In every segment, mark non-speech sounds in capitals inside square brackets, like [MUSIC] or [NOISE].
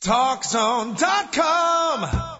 TalkZone.com.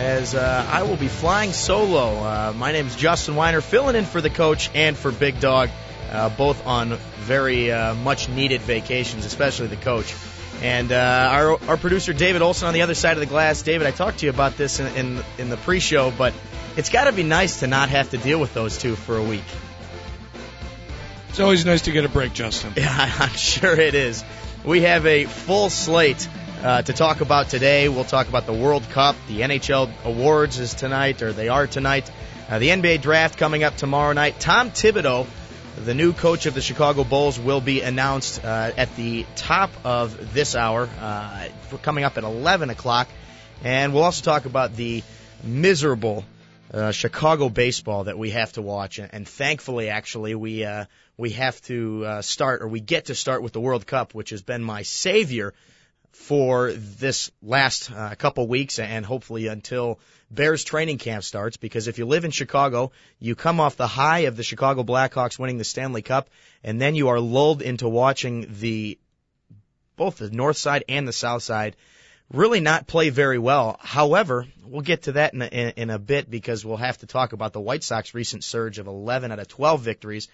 as uh, I will be flying solo. Uh, my name is Justin Weiner, filling in for the coach and for Big Dog, uh, both on very uh, much needed vacations, especially the coach. And uh, our, our producer David Olson on the other side of the glass. David, I talked to you about this in, in, in the pre-show, but it's got to be nice to not have to deal with those two for a week. It's always nice to get a break, Justin. [LAUGHS] Yeah, I'm sure it is. We have a full slate uh, to talk about today. We'll talk about the World Cup. The NHL awards is tonight, or they are tonight. Uh, the NBA draft coming up tomorrow night. Tom Thibodeau, the new coach of the Chicago Bulls, will be announced uh, at the top of this hour, uh, coming up at 11 o'clock. And we'll also talk about the miserable uh, Chicago baseball that we have to watch. And, and thankfully, actually, we uh, we have to uh, start, or we get to start with the World Cup, which has been my savior for this last uh, couple weeks and hopefully until Bears training camp starts. Because if you live in Chicago, you come off the high of the Chicago Blackhawks winning the Stanley Cup, and then you are lulled into watching the both the north side and the south side really not play very well. However, we'll get to that in a, in, a bit because we'll have to talk about the White Sox recent surge of 11 out of 12 victories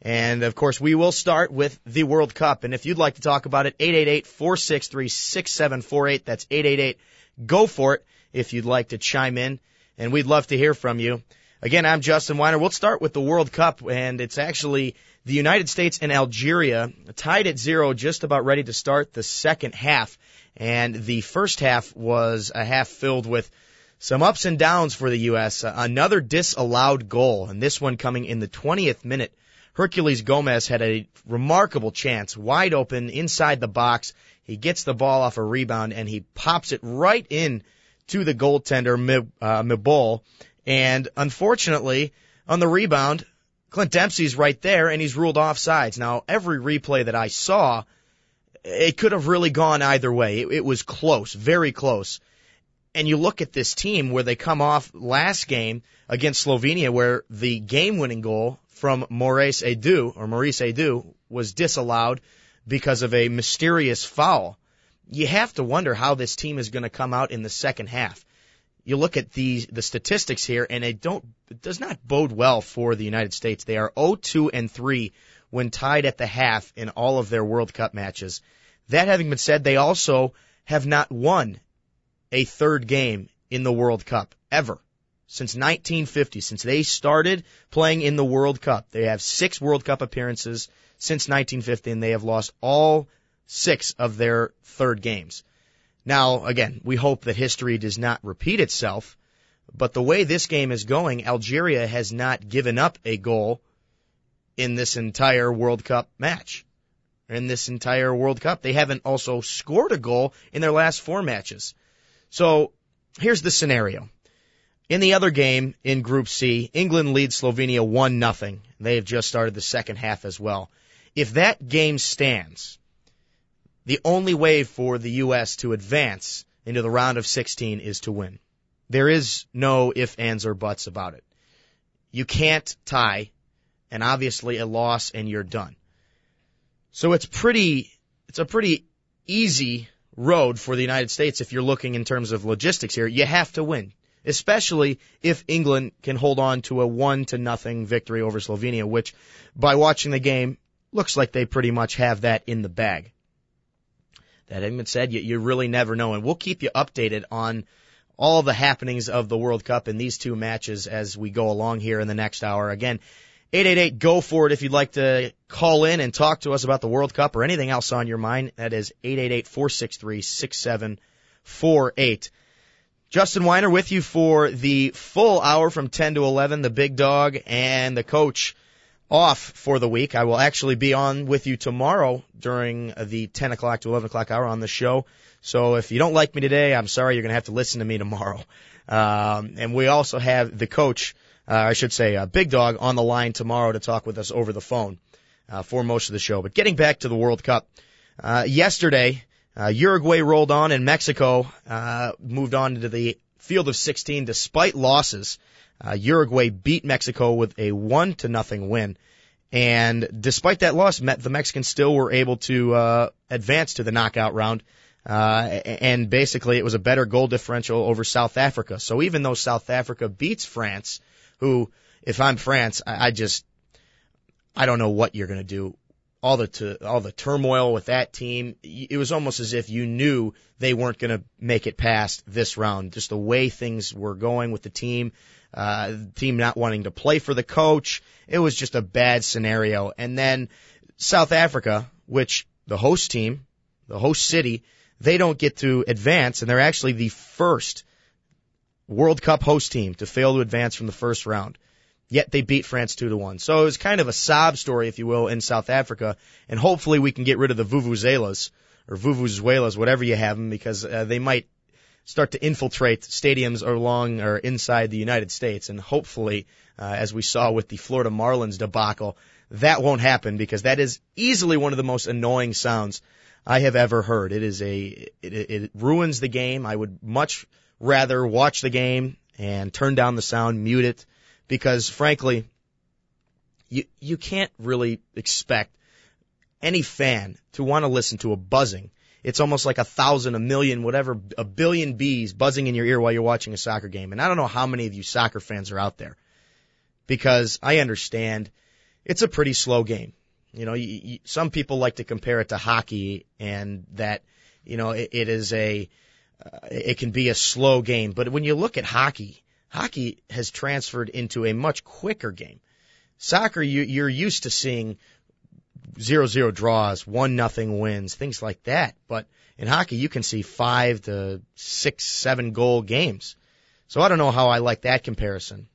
and of course, we will start with the World Cup. And if you'd like to talk about it, 888-463-6748. That's 888 go for it if you'd like to chime in. And we'd love to hear from you. Again, I'm Justin Weiner. We'll start with the World Cup and it's actually the United States and Algeria tied at zero, just about ready to start the second half. And the first half was a half filled with some ups and downs for the U.S. Uh, another disallowed goal, and this one coming in the 20th minute Herculez Gomez had a remarkable chance, wide open inside the box. He gets the ball off a rebound and he pops it right in to the goaltender uh, M'Bolhi. And unfortunately, on the rebound, Clint Dempsey's right there and he's ruled offsides. Now, every replay that I saw, it could have really gone either way. It, it was close, very close. And you look at this team where they come off last game against Slovenia where the game winning goal from Maurice Edu or Maurice Edu was disallowed because of a mysterious foul. You have to wonder how this team is going to come out in the second half. You look at the the statistics here, and it don't it does not bode well for the United States. They are 0-2 and 3 when tied at the half in all of their World Cup matches. That having been said, they also have not won a third game in the World Cup ever since 1950, since they started playing in the World Cup. They have six World Cup appearances since 1950, and they have lost all six of their third games. Now, again, we hope that history does not repeat itself, but the way this game is going, Algeria has not given up a goal in this entire World Cup match. In this entire World Cup. They haven't also scored a goal in their last four matches. So, here's the scenario. In the other game in Group C, England leads Slovenia 1 nothing. They have just started the second half as well. If that game stands, the only way for the U.S. to advance into the round of 16 is to win. There is no ifs, ands, or buts about it. You can't tie, and obviously a loss and you're done. So it's pretty, it's a pretty easy road for the United States if you're looking in terms of logistics here. You have to win especially if England can hold on to a one to nothing victory over Slovenia, which by watching the game looks like they pretty much have that in the bag. That having been said, you, you really never know, and we'll keep you updated on all the happenings of the World Cup in these two matches as we go along here in the next hour. Again, 888 go for it if you'd like to call in and talk to us about the World Cup or anything else on your mind. That is 888 463 6748. Justin Weiner with you for the full hour from 10 to 11, the big dog and the coach off for the week. I will actually be on with you tomorrow during the 10 o'clock to 11 o'clock hour on the show. So if you don't like me today, I'm sorry. You're going to have to listen to me tomorrow. [LAUGHS] Um, and we also have the coach, uh, I should say, uh, Big Dog on the line tomorrow to talk with us over the phone uh, for most of the show. But getting back to the World Cup, uh, yesterday, uh, Uruguay rolled on and Mexico uh, moved on to the field of 16 despite losses. Uh, Uruguay beat Mexico with a one to nothing win. And despite that loss, the Mexicans still were able to uh, advance to the knockout round. Uh, and basically, it was a better goal differential over South Africa. So even though South Africa beats France, who, if I'm France, I, I just, I don't know what you're going to do. All the all the turmoil with that team, it was almost as if you knew they weren't going to make it past this round. Just the way things were going with the team, uh, the team not wanting to play for the coach. It was just a bad scenario. And then South Africa, which the host team, the host city, they don't get to advance and they're actually the first World Cup host team to fail to advance from the first round. Yet they beat France two to one. So it was kind of a sob story, if you will, in South Africa. And hopefully we can get rid of the vuvuzelas or vuvuzelas, whatever you have them, because uh, they might start to infiltrate stadiums along or inside the United States. And hopefully, uh, as we saw with the Florida Marlins debacle, that won't happen because that is easily one of the most annoying sounds I have ever heard. It is a, it, it ruins the game. I would much rather watch the game and turn down the sound, mute it, because frankly, you, you can't really expect any fan to want to listen to a buzzing it's almost like a thousand, a million, whatever, a billion bees buzzing in your ear while you're watching a soccer game. And I don't know how many of you soccer fans are out there because I understand it's a pretty slow game. You know, you, you, some people like to compare it to hockey and that, you know, it, it is a, uh, it can be a slow game. But when you look at hockey, hockey has transferred into a much quicker game. Soccer, you, you're used to seeing zero zero draws, one nothing wins, things like that. But in hockey, you can see five to six, seven goal games. So I don't know how I like that comparison.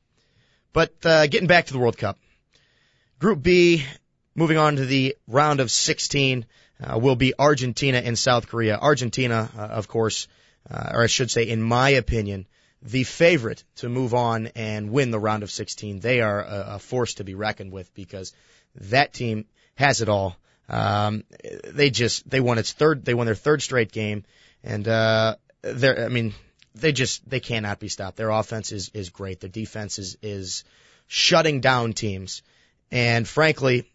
But uh, getting back to the World Cup, Group B, moving on to the round of 16, uh, will be Argentina and South Korea. Argentina, uh, of course, uh, or I should say, in my opinion, the favorite to move on and win the round of 16. They are a, a force to be reckoned with because that team has it all. Um, they just they won its third they won their third straight game, and uh, they're I mean they just they cannot be stopped. Their offense is is great. Their defense is is shutting down teams, and frankly,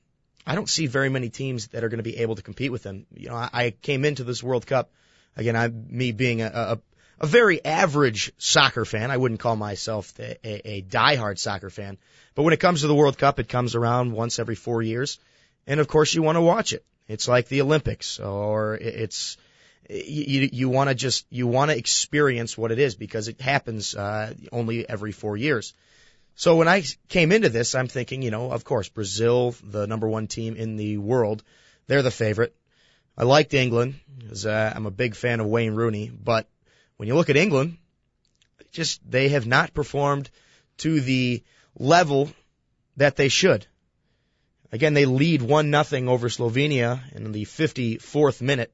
I don't see very many teams that are going to be able to compete with them. You know, I, I came into this World Cup again. I me being a, a a very average soccer fan. I wouldn't call myself a, a, a diehard soccer fan, but when it comes to the World Cup, it comes around once every four years and of course you want to watch it. It's like the Olympics, or it's you you want to just you want to experience what it is because it happens uh, only every four years. So when I came into this, I'm thinking, you know, of course, Brazil, the number one team in the world, they're the favorite. I liked England because uh, I'm a big fan of Wayne Rooney, but when you look at England, just they have not performed to the level that they should. Again, they lead one nothing over Slovenia in the 54th minute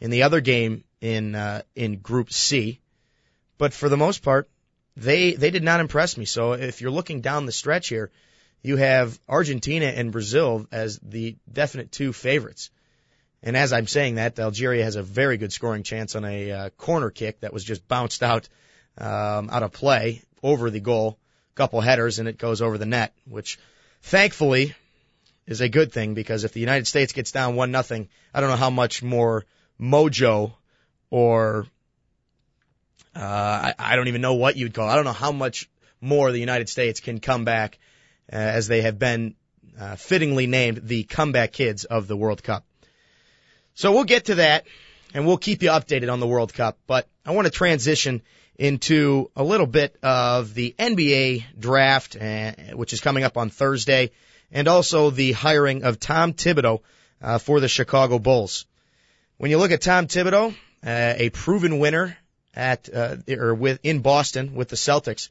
in the other game in uh, in Group C. But for the most part, they they did not impress me. So if you're looking down the stretch here, you have Argentina and Brazil as the definite two favorites. And as I'm saying that, Algeria has a very good scoring chance on a uh, corner kick that was just bounced out um, out of play over the goal, couple headers, and it goes over the net. Which, thankfully, is a good thing because if the United States gets down one nothing, I don't know how much more mojo or uh, I, I don't even know what you'd call. It. I don't know how much more the United States can come back uh, as they have been uh, fittingly named the comeback kids of the World Cup. So we'll get to that and we'll keep you updated on the World Cup. But I want to transition into a little bit of the NBA draft, uh, which is coming up on Thursday and also the hiring of Tom Thibodeau uh, for the Chicago Bulls. When you look at Tom Thibodeau, uh, a proven winner at uh, or with in Boston with the Celtics,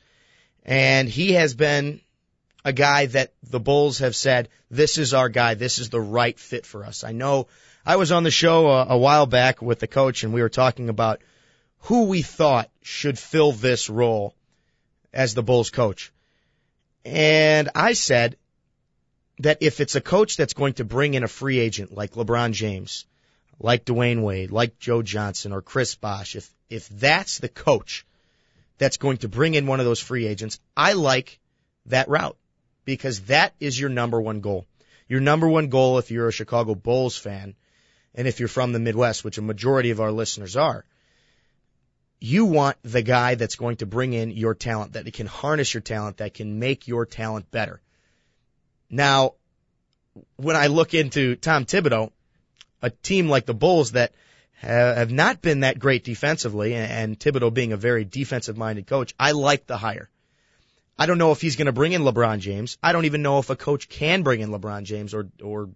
and he has been a guy that the Bulls have said, this is our guy, this is the right fit for us. I know I was on the show a, a while back with the coach and we were talking about who we thought should fill this role as the Bulls coach. And I said that if it's a coach that's going to bring in a free agent like LeBron James, like Dwyane Wade, like Joe Johnson or Chris Bosh, if, if that's the coach that's going to bring in one of those free agents, I like that route because that is your number one goal. Your number one goal if you're a Chicago Bulls fan and if you're from the Midwest, which a majority of our listeners are, you want the guy that's going to bring in your talent, that can harness your talent, that can make your talent better. Now, when I look into Tom Thibodeau, a team like the Bulls that have not been that great defensively, and Thibodeau being a very defensive minded coach, I like the hire. I don't know if he's going to bring in LeBron James. I don't even know if a coach can bring in LeBron James or, or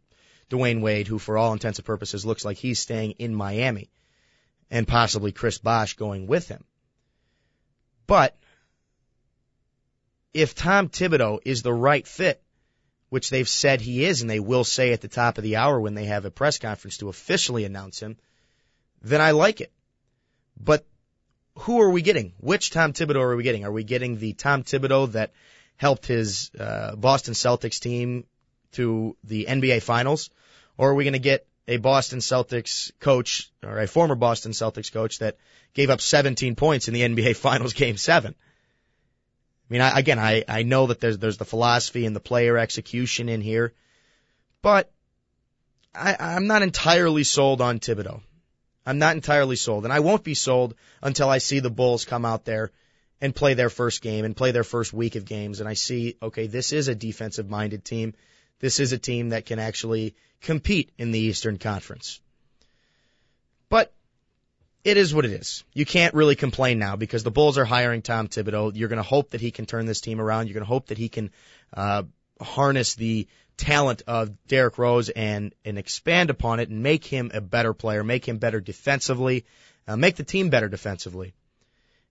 Dwyane Wade, who for all intents and purposes looks like he's staying in Miami and possibly Chris Bosh going with him. But if Tom Thibodeau is the right fit, which they've said he is, and they will say at the top of the hour when they have a press conference to officially announce him, then I like it. But who are we getting? Which Tom Thibodeau are we getting? Are we getting the Tom Thibodeau that helped his uh, Boston Celtics team to the NBA Finals, or are we going to get a Boston Celtics coach or a former Boston Celtics coach that gave up 17 points in the NBA [LAUGHS] Finals Game Seven? I mean, I, again, I, I know that there's there's the philosophy and the player execution in here, but I, I'm not entirely sold on Thibodeau. I'm not entirely sold, and I won't be sold until I see the Bulls come out there and play their first game and play their first week of games, and I see, okay, this is a defensive minded team. This is a team that can actually compete in the Eastern Conference. But it is what it is. You can't really complain now because the Bulls are hiring Tom Thibodeau. You're going to hope that he can turn this team around. You're going to hope that he can uh, harness the talent of Derrick Rose and and expand upon it and make him a better player, make him better defensively, uh, make the team better defensively.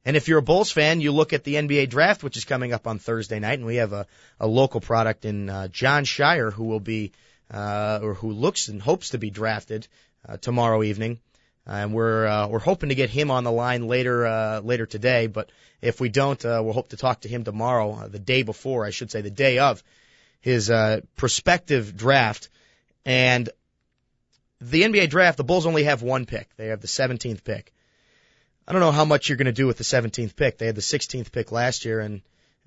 And if you're a Bulls fan, you look at the NBA draft, which is coming up on Thursday night, and we have a, a local product in uh, Jon Scheyer who will be, uh, or who looks and hopes to be drafted uh, tomorrow evening. And we're uh, we're hoping to get him on the line later uh, later today. But if we don't, uh, we'll hope to talk to him tomorrow, uh, the day before, I should say, the day of his uh, prospective draft. And the NBA draft, the Bulls only have one pick. They have the 17th pick. I don't know how much you're going to do with the 17th pick. They had the 16th pick last year, and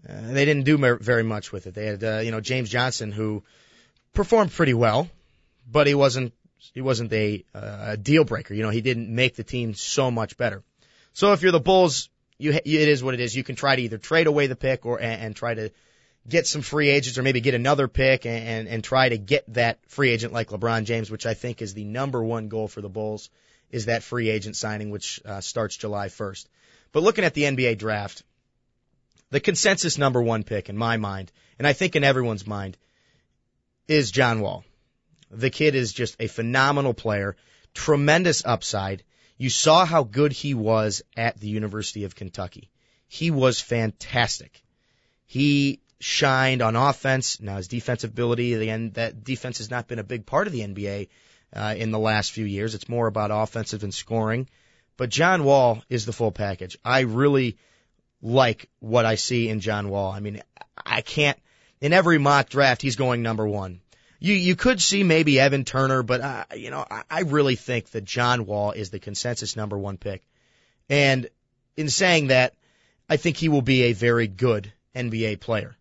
uh, they didn't do very much with it. They had, uh, you know, James Johnson, who performed pretty well, but he wasn't he wasn't a, uh, a deal breaker. You know, he didn't make the team so much better. So if you're the Bulls, you it is what it is. You can try to either trade away the pick or and, and try to get some free agents or maybe get another pick and, and and try to get that free agent like LeBron James, which I think is the number one goal for the Bulls, is that free agent signing which uh, starts July 1st. But looking at the NBA draft, the consensus number one pick in my mind, and I think in everyone's mind, is John Wall. The kid is just a phenomenal player, tremendous upside. You saw how good he was at the University of Kentucky. He was fantastic. He shined on offense. Now his defensive ability, again, that defense has not been a big part of the NBA uh, in the last few years. It's more about offensive and scoring. But John Wall is the full package. I really like what I see in John Wall. I mean, I can't. In every mock draft, he's going number one. You you could see maybe Evan Turner, but uh, you know I, I really think that John Wall is the consensus number one pick. And in saying that, I think he will be a very good NBA player.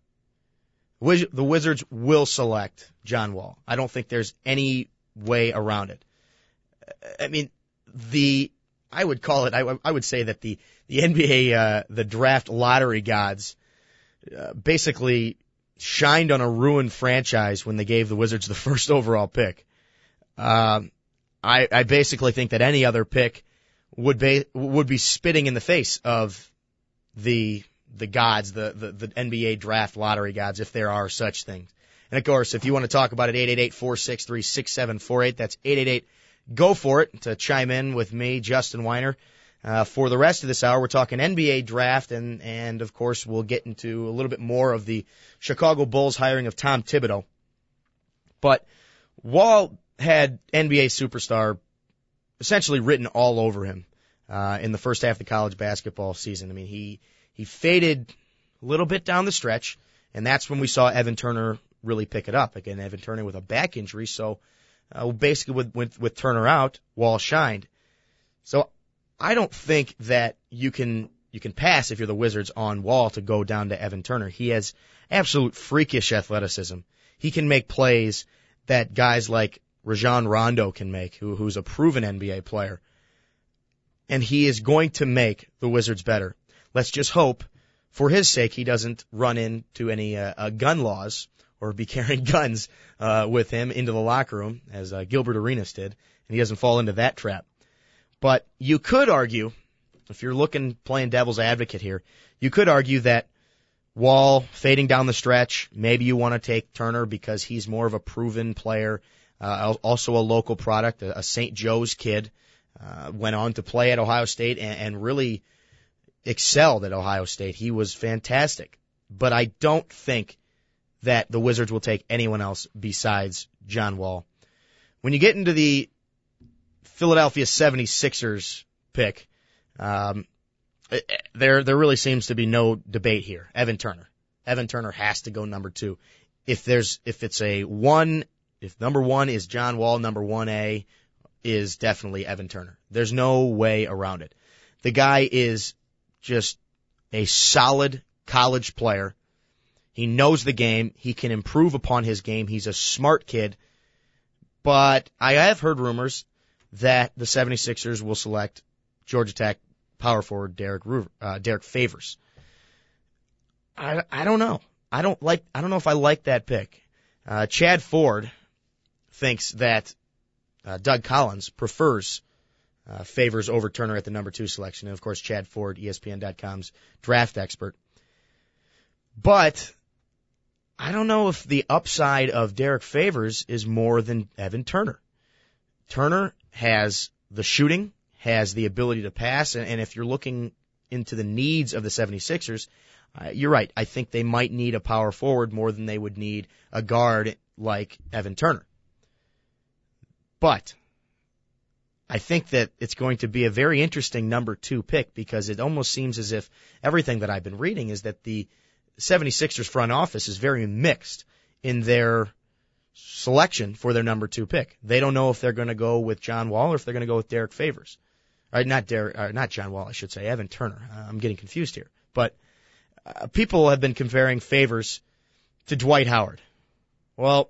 The Wizards will select John Wall. I don't think there's any way around it. I mean, the I would call it. I, I would say that the the NBA uh, the draft lottery gods uh, basically shined on a ruined franchise when they gave the Wizards the [LAUGHS] first overall pick. Um, I, I basically think that any other pick would be would be spitting in the face of the the gods, the, the, the NBA draft lottery gods, if there are such things. And of course, if you want to talk about it, 888-463-6748. That's 888 go for it to chime in with me, Justin Weiner. Uh, for the rest of this hour, we're talking NBA draft, and and of course we'll get into a little bit more of the Chicago Bulls hiring of Tom Thibodeau. But Wall had NBA superstar essentially written all over him uh, in the first half of the college basketball season. I mean, he he faded a little bit down the stretch, and that's when we saw Evan Turner really pick it up. Again, Evan Turner with a back injury, so uh, basically with, with with Turner out, Wall shined. So I don't think that you can you can pass if you're the Wizards on Wall to go down to Evan Turner. He has absolute freakish athleticism. He can make plays that guys like Rajon Rondo can make, who, who's a proven NBA player. And he is going to make the Wizards better. Let's just hope, for his sake, he doesn't run into any uh, uh, gun laws or be [LAUGHS] carrying guns uh, with him into the locker room, as uh, Gilbert Arenas did, and he doesn't fall into that trap. But you could argue, if you're looking playing devil's advocate here, you could argue that Wall fading down the stretch, maybe you want to take Turner because he's more of a proven player, uh, also a local product, a, a St. Joe's kid, uh, went on to play at Ohio State and, and really excelled at Ohio State. He was fantastic. But I don't think that the Wizards will take anyone else besides John Wall. When you get into the Philadelphia 76ers pick, um, eh, eh, there there really seems to be no debate here. Evan Turner. Evan Turner has to go number two. If there's if it's a one, if number one is John Wall, number one A is definitely Evan Turner. There's no way around it. The guy is just a solid college player. He knows the game. He can improve upon his game. He's a smart kid. But I have heard rumors that the 76ers will select Georgia Tech power forward Derrick uh, Derrick Favors. I I don't know. I don't like. I don't know if I like that pick. Uh, Chad Ford thinks that uh, Doug Collins prefers uh, Favors over Turner at the number two selection, and of course Chad Ford, ESPN.com's draft expert. But I don't know if the upside of Derrick Favors is more than Evan Turner. Turner has the shooting, has the ability to pass, and, and if you're looking into the needs of the 76ers, uh, you're right. I think they might need a power forward more than they would need a guard like Evan Turner. But I think that it's going to be a very interesting number two pick because it almost seems as if everything that I've been reading is that the 76ers front office is very mixed in their selection for their number two pick. They don't know if they're going to go with John Wall or if they're going to go with Derrick Favors. Or not Derrick, or not John Wall, I should say, Evan Turner. Uh, I'm getting confused here. But uh, people have been comparing Favors to Dwight Howard. Well,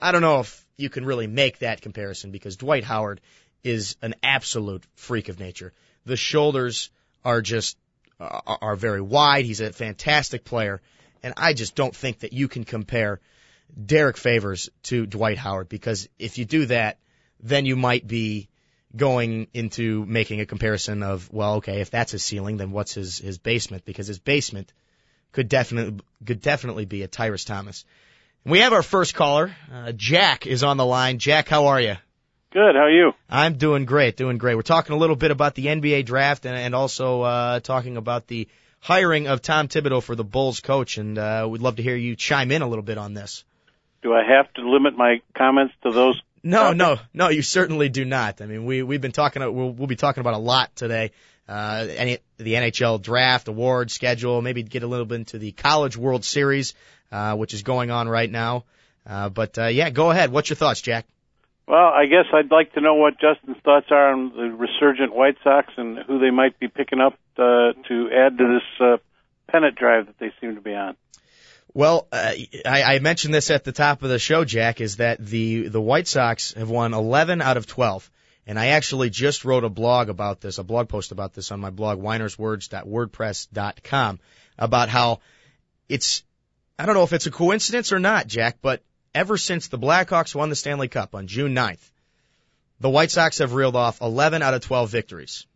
I don't know if you can really make that comparison because Dwight Howard is an absolute freak of nature. The shoulders are just uh, are very wide. He's a fantastic player, and I just don't think that you can compare Derrick Favors to Dwight Howard because if you do that, then you might be going into making a comparison of well, okay, if that's his ceiling, then what's his his basement? Because his basement could definitely could definitely be a Tyrus Thomas. We have our first caller. Uh, Jack is on the line. Jack, how are you? Good. How are you? I'm doing great. Doing great. We're talking a little bit about the NBA draft and, and also uh, talking about the hiring of Tom Thibodeau for the Bulls coach, and uh, we'd love to hear you chime in a little bit on this. Do I have to limit my comments to those? No, topics? no, no. You certainly do not. I mean, we we've been talking. We'll, we'll be talking about a lot today. Uh, any the NHL draft award schedule. Maybe get a little bit into the College World Series, uh, which is going on right now. Uh, but uh, yeah, go ahead. What's your thoughts, Jack? Well, I guess I'd like to know what Justin's thoughts are on the resurgent White Sox and who they might be picking up uh, to add to this uh, pennant drive that they seem to be on. Well, uh, I, I mentioned this at the top of the show, Jack, is that the the White Sox have won 11 out of 12. And I actually just wrote a blog about this, a blog post about this on my blog, winerswords.wordpress.com, about how it's, I don't know if it's a coincidence or not, Jack, but ever since the Blackhawks won the Stanley Cup on June 9th, the White Sox have reeled off 11 out of 12 victories.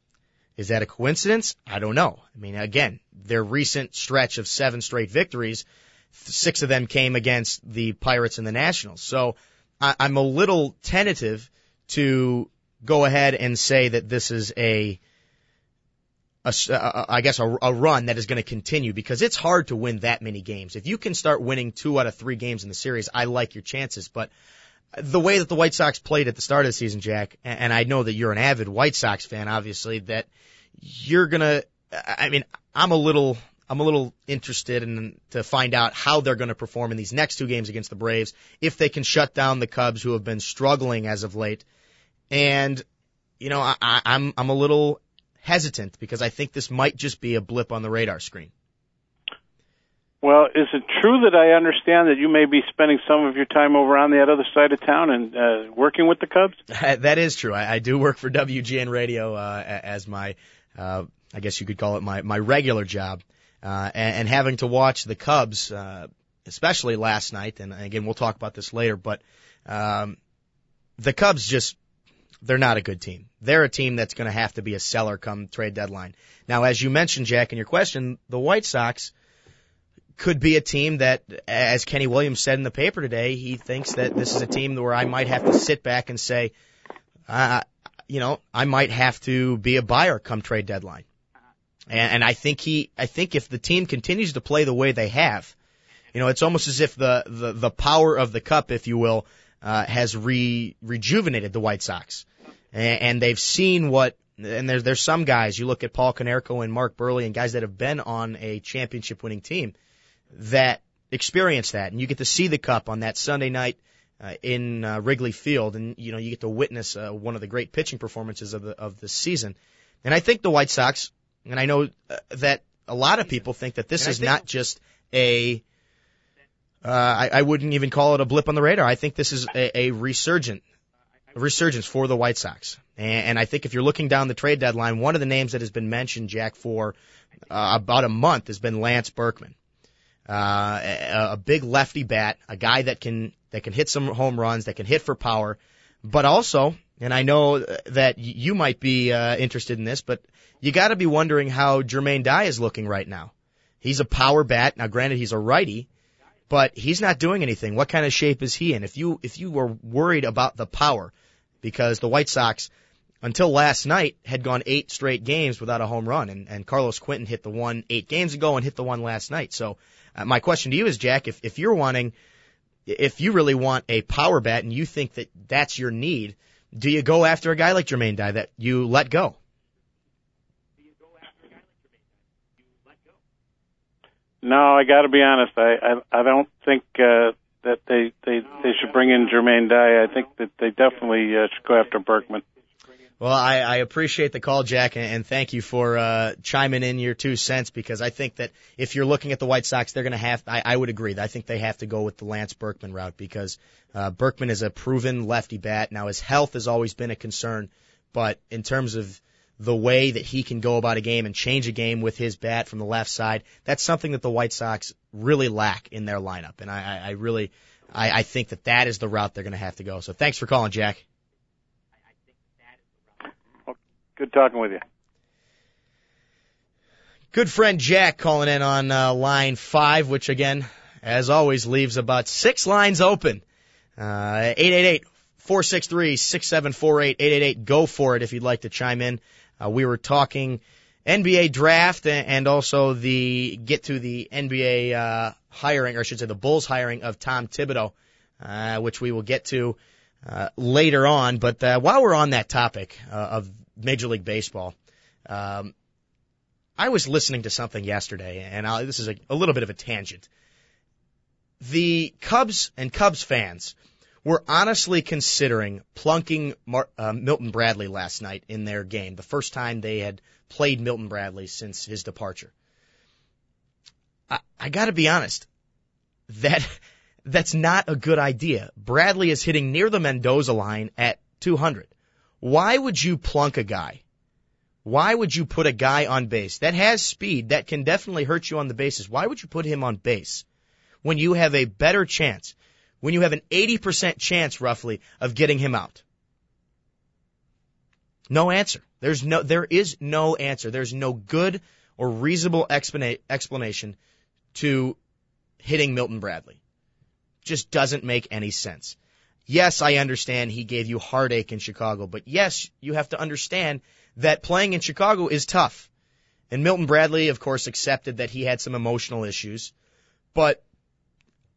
Is that a coincidence? I don't know. I mean, again, their recent stretch of seven straight victories Six of them came against the Pirates and the Nationals. So I, I'm a little tentative to go ahead and say that this is a a, a, I guess a, a run that is going to continue because it's hard to win that many games. If you can start winning two out of three games in the series, I like your chances. But the way that the White Sox played at the start of the season, Jack, and I know that you're an avid White Sox fan, obviously, that you're gonna. I mean, I'm a little. I'm a little interested in to find out how they're going to perform in these next two games against the Braves if they can shut down the Cubs who have been struggling as of late. And you know, I, I'm I'm a little hesitant because I think this might just be a blip on the radar screen. Well, is it true that I understand that you may be spending some of your time over on the other side of town and uh, working with the Cubs? [LAUGHS] that is true. I, I do work for WGN Radio uh, as my, uh, I guess you could call it my my regular job, uh, and, and having to watch the Cubs, uh, especially last night. And again, we'll talk about this later, but um, the Cubs just they're not a good team. They're a team that's going to have to be a seller come trade deadline. Now, as you mentioned, Jack, in your question, the White Sox could be a team that, as Kenny Williams said in the paper today, he thinks that this is a team where I might have to sit back and say, uh, you know, I might have to be a buyer come trade deadline. And, and I think he, I think if the team continues to play the way they have, you know, it's almost as if the, the, the power of the cup, if you will, uh, has re, rejuvenated the White Sox. And, and they've seen what, and there's, there's some guys, you look at Paul Konerko and Mark Buehrle and guys that have been on a championship winning team that experience that, and you get to see the cup on that Sunday night uh, in uh, Wrigley Field, and you know you get to witness uh, one of the great pitching performances of the of the season. And I think the White Sox, and I know uh, that a lot of people think that this is not just a uh, I, I wouldn't even call it a blip on the radar. I think this is a, a resurgent, resurgence for the White Sox. And, I think if you're looking down the trade deadline, one of the names that has been mentioned, Jack, for uh, about a month has been Lance Berkman uh, a, big lefty bat, a guy that can that can hit some home runs, that can hit for power, but also, and I know that you might be uh, interested in this, but you got to be wondering how Jermaine Dye is looking right now. He's a power bat. Now, granted, he's a righty, but he's not doing anything. What kind of shape is he in? If you if you were worried about the power, because the White Sox until last night had gone eight straight games without a home run, and, and Carlos Quentin hit the one eight games ago and hit the one last night. So uh, my question to you is, Jack, if, if you're wanting, if you really want a power bat and you think that that's your need, do you go after a guy like Jermaine Dye that you let go? No, I got to be honest. I I, I don't think uh, that they, they they should bring in Jermaine Dye. I think that they definitely uh, should go after Berkman. Well, I, I appreciate the call, Jack, and thank you for uh, chiming in your two cents because I think that if you're looking at the White Sox, they're going to have. I, I would agree. I think they have to go with the Lance Berkman route because uh, Berkman is a proven lefty bat. Now his health has always been a concern, but in terms of the way that he can go about a game and change a game with his bat from the left side, that's something that the White Sox really lack in their lineup, and I, I really, I, I think that that is the route they're going to have to go. So thanks for calling, Jack. Good talking with you. Good friend Jack calling in on uh, line five, which again, as always, leaves about six lines open. Uh, 888 463 6748 888 go for it if you'd like to chime in. Uh, we were talking NBA draft and also the get to the NBA uh, hiring, or I should say the Bulls hiring of Tom Thibodeau, uh, which we will get to uh, later on. But uh, while we're on that topic uh, of Major League Baseball. Um, I was listening to something yesterday, and I'll, this is a, a little bit of a tangent. The Cubs and Cubs fans were honestly considering plunking Mar- uh, Milton Bradley last night in their game, the first time they had played Milton Bradley since his departure. I, I got to be honest, that [LAUGHS] that's not a good idea. Bradley is hitting near the Mendoza line at 200. Why would you plunk a guy? Why would you put a guy on base that has speed that can definitely hurt you on the bases? Why would you put him on base when you have a better chance, when you have an 80% chance roughly of getting him out? No answer. There's no, there is no answer. There's no good or reasonable explanation to hitting Milton Bradley. Just doesn't make any sense. Yes, I understand he gave you heartache in Chicago, but yes, you have to understand that playing in Chicago is tough. And Milton Bradley, of course, accepted that he had some emotional issues. But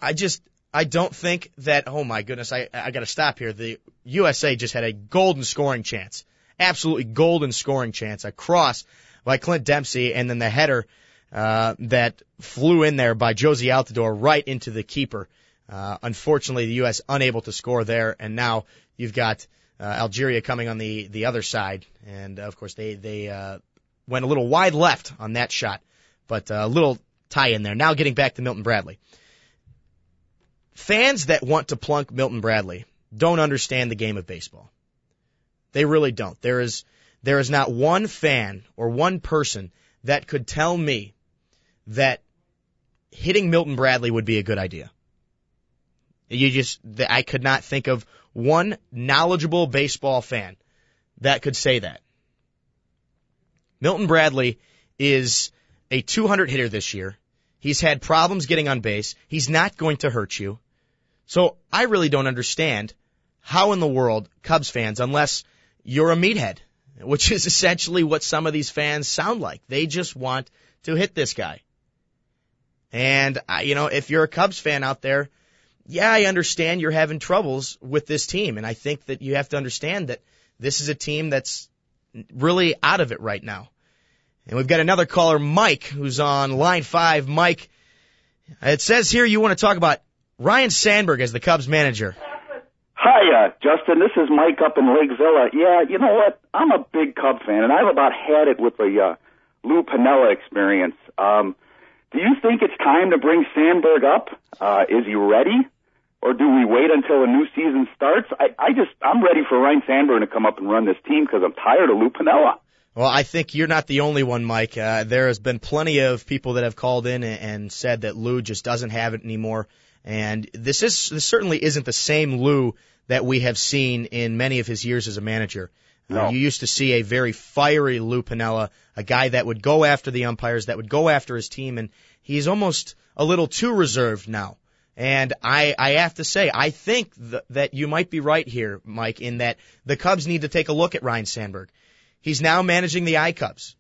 I just, I don't think that, oh my goodness, I, I gotta stop here. The USA just had a golden scoring chance. Absolutely golden scoring chance. A cross by Clint Dempsey and then the header, uh, that flew in there by Jozy Altidore right into the keeper. Uh, unfortunately, the U.S. unable to score there, and now you've got uh, Algeria coming on the the other side, and uh, of course they they uh, went a little wide left on that shot, but uh, a little tie in there. Now getting back to Milton Bradley, fans that want to plunk Milton Bradley don't understand the game of baseball. They really don't. There is there is not one fan or one person that could tell me that hitting Milton Bradley would be a good idea. You just, I could not think of one knowledgeable baseball fan that could say that. Milton Bradley is a 200 hitter this year. He's had problems getting on base. He's not going to hurt you. So I really don't understand how in the world Cubs fans, unless you're a meathead, which is essentially what some of these fans sound like. They just want to hit this guy. And, you know, if you're a Cubs fan out there, yeah, I understand you're having troubles with this team. And I think that you have to understand that this is a team that's really out of it right now. And we've got another caller, Mike, who's on line five. Mike, it says here you want to talk about Ryne Sandberg as the Cubs manager. Hi, uh, Justin. This is Mike up in Lake Villa. Yeah, you know what? I'm a big Cub fan, and I've about had it with the uh, Lou Piniella experience. Um, do you think it's time to bring Sandberg up? Uh, is he ready? Or do we wait until a new season starts? I, I just, I'm ready for Ryne Sandberg to come up and run this team because I'm tired of Lou Piniella. Well, I think you're not the only one, Mike. Uh, there has been plenty of people that have called in and, and said that Lou just doesn't have it anymore. And this is, this certainly isn't the same Lou that we have seen in many of his years as a manager. No. Uh, you used to see a very fiery Lou Piniella, a guy that would go after the umpires, that would go after his team, and he's almost a little too reserved now. And I, I have to say, I think th- that you might be right here, Mike, in that the Cubs need to take a look at Ryne Sandberg. He's now managing the I Cubs,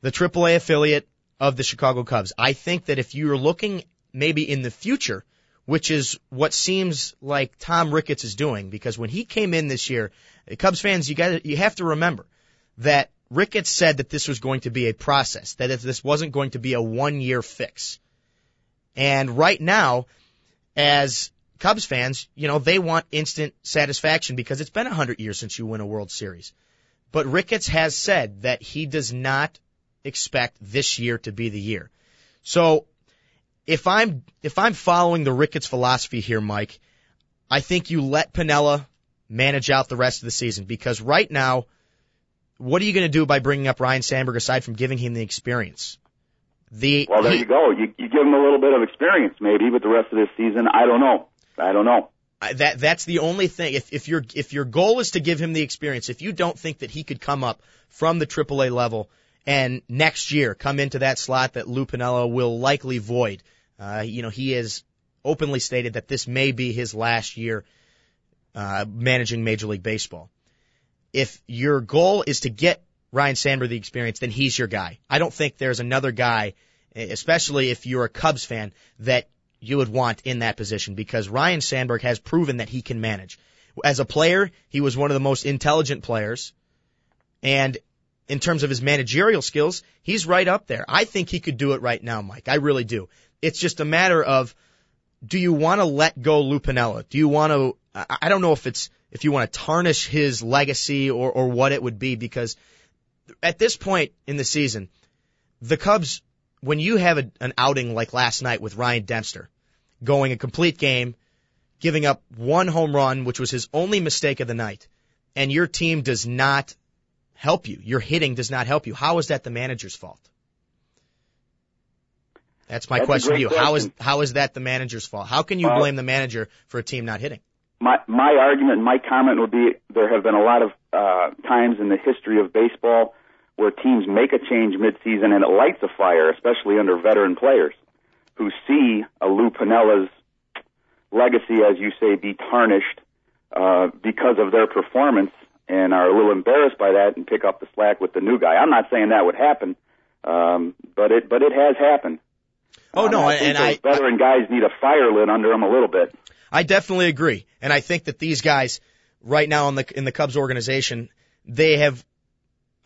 the AAA affiliate of the Chicago Cubs. I think that if you're looking maybe in the future, which is what seems like Tom Ricketts is doing, because when he came in this year, Cubs fans, you got you have to remember that Ricketts said that this was going to be a process, that this wasn't going to be a one year fix. And right now, as Cubs fans, you know, they want instant satisfaction because it's been a hundred years since you win a World Series. But Ricketts has said that he does not expect this year to be the year. So if I'm if I'm following the Ricketts philosophy here, Mike, I think you let Piniella manage out the rest of the season because right now, what are you going to do by bringing up Ryne Sandberg aside from giving him the experience? The well, there he, you go. You, you give him a little bit of experience, maybe, but the rest of this season, I don't know. I don't know. That that's the only thing. If if your if your goal is to give him the experience, if you don't think that he could come up from the AAA level and next year come into that slot that Lou Piniella will likely void, uh, you know he has openly stated that this may be his last year uh, managing Major League Baseball. If your goal is to get Ryne Sandberg the experience, then he's your guy. I don't think there's another guy, especially if you're a Cubs fan, that you would want in that position because Ryne Sandberg has proven that he can manage. As a player, he was one of the most intelligent players. And in terms of his managerial skills, he's right up there. I think he could do it right now, Mike. I really do. It's just a matter of do you want to let go Lou Piniella? Do you want to, I don't know if it's, if you want to tarnish his legacy or, or what it would be because at this point in the season, the Cubs, when you have a, an outing like last night with Ryan Dempster, going a complete game, giving up one home run, which was his only mistake of the night, and your team does not help you, your hitting does not help you, how is that the manager's fault? That's my That's question to you. question. How is how is that the manager's fault? How can you Well, blame the manager for a team not hitting? My my argument, my comment would be there have been a lot of uh, times in the history of baseball where teams make a change midseason and it lights a fire, especially under veteran players who see a Lou Piniella's legacy, as you say, be tarnished uh, because of their performance and are a little embarrassed by that and pick up the slack with the new guy. I'm not saying that would happen. Um, but it but it has happened. Oh Um, no, I think and I, those veteran guys need a fire lit under them a little bit. I definitely agree, and I think that these guys right now in the in the Cubs organization, they have.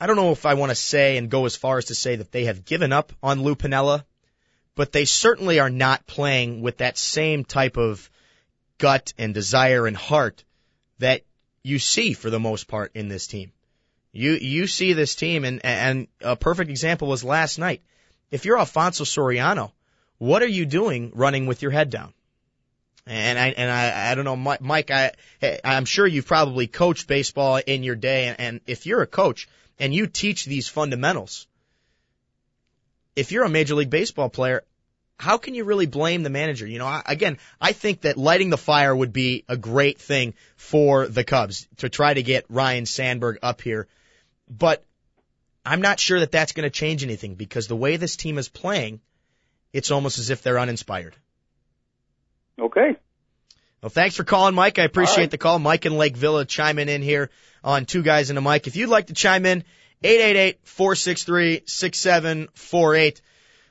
I don't know if I want to say and go as far as to say that they have given up on Lou Piniella, but they certainly are not playing with that same type of gut and desire and heart that you see for the most part in this team. You you see this team, and and a perfect example was last night. If you're Alfonso Soriano, what are you doing running with your head down? And I and I I don't know, Mi- Mike. I I'm sure you've probably coached baseball in your day, and, and if you're a coach and you teach these fundamentals, if you're a major league baseball player, how can you really blame the manager? You know, I, again, I think that lighting the fire would be a great thing for the Cubs to try to get Ryne Sandberg up here, but I'm not sure that that's going to change anything because the way this team is playing, it's almost as if they're uninspired. Okay. Well, thanks for calling, Mike. I appreciate right. the call. Mike and Lake Villa chiming in here on Two Guys and a Mic. If you'd like to chime in, 888-463-6748.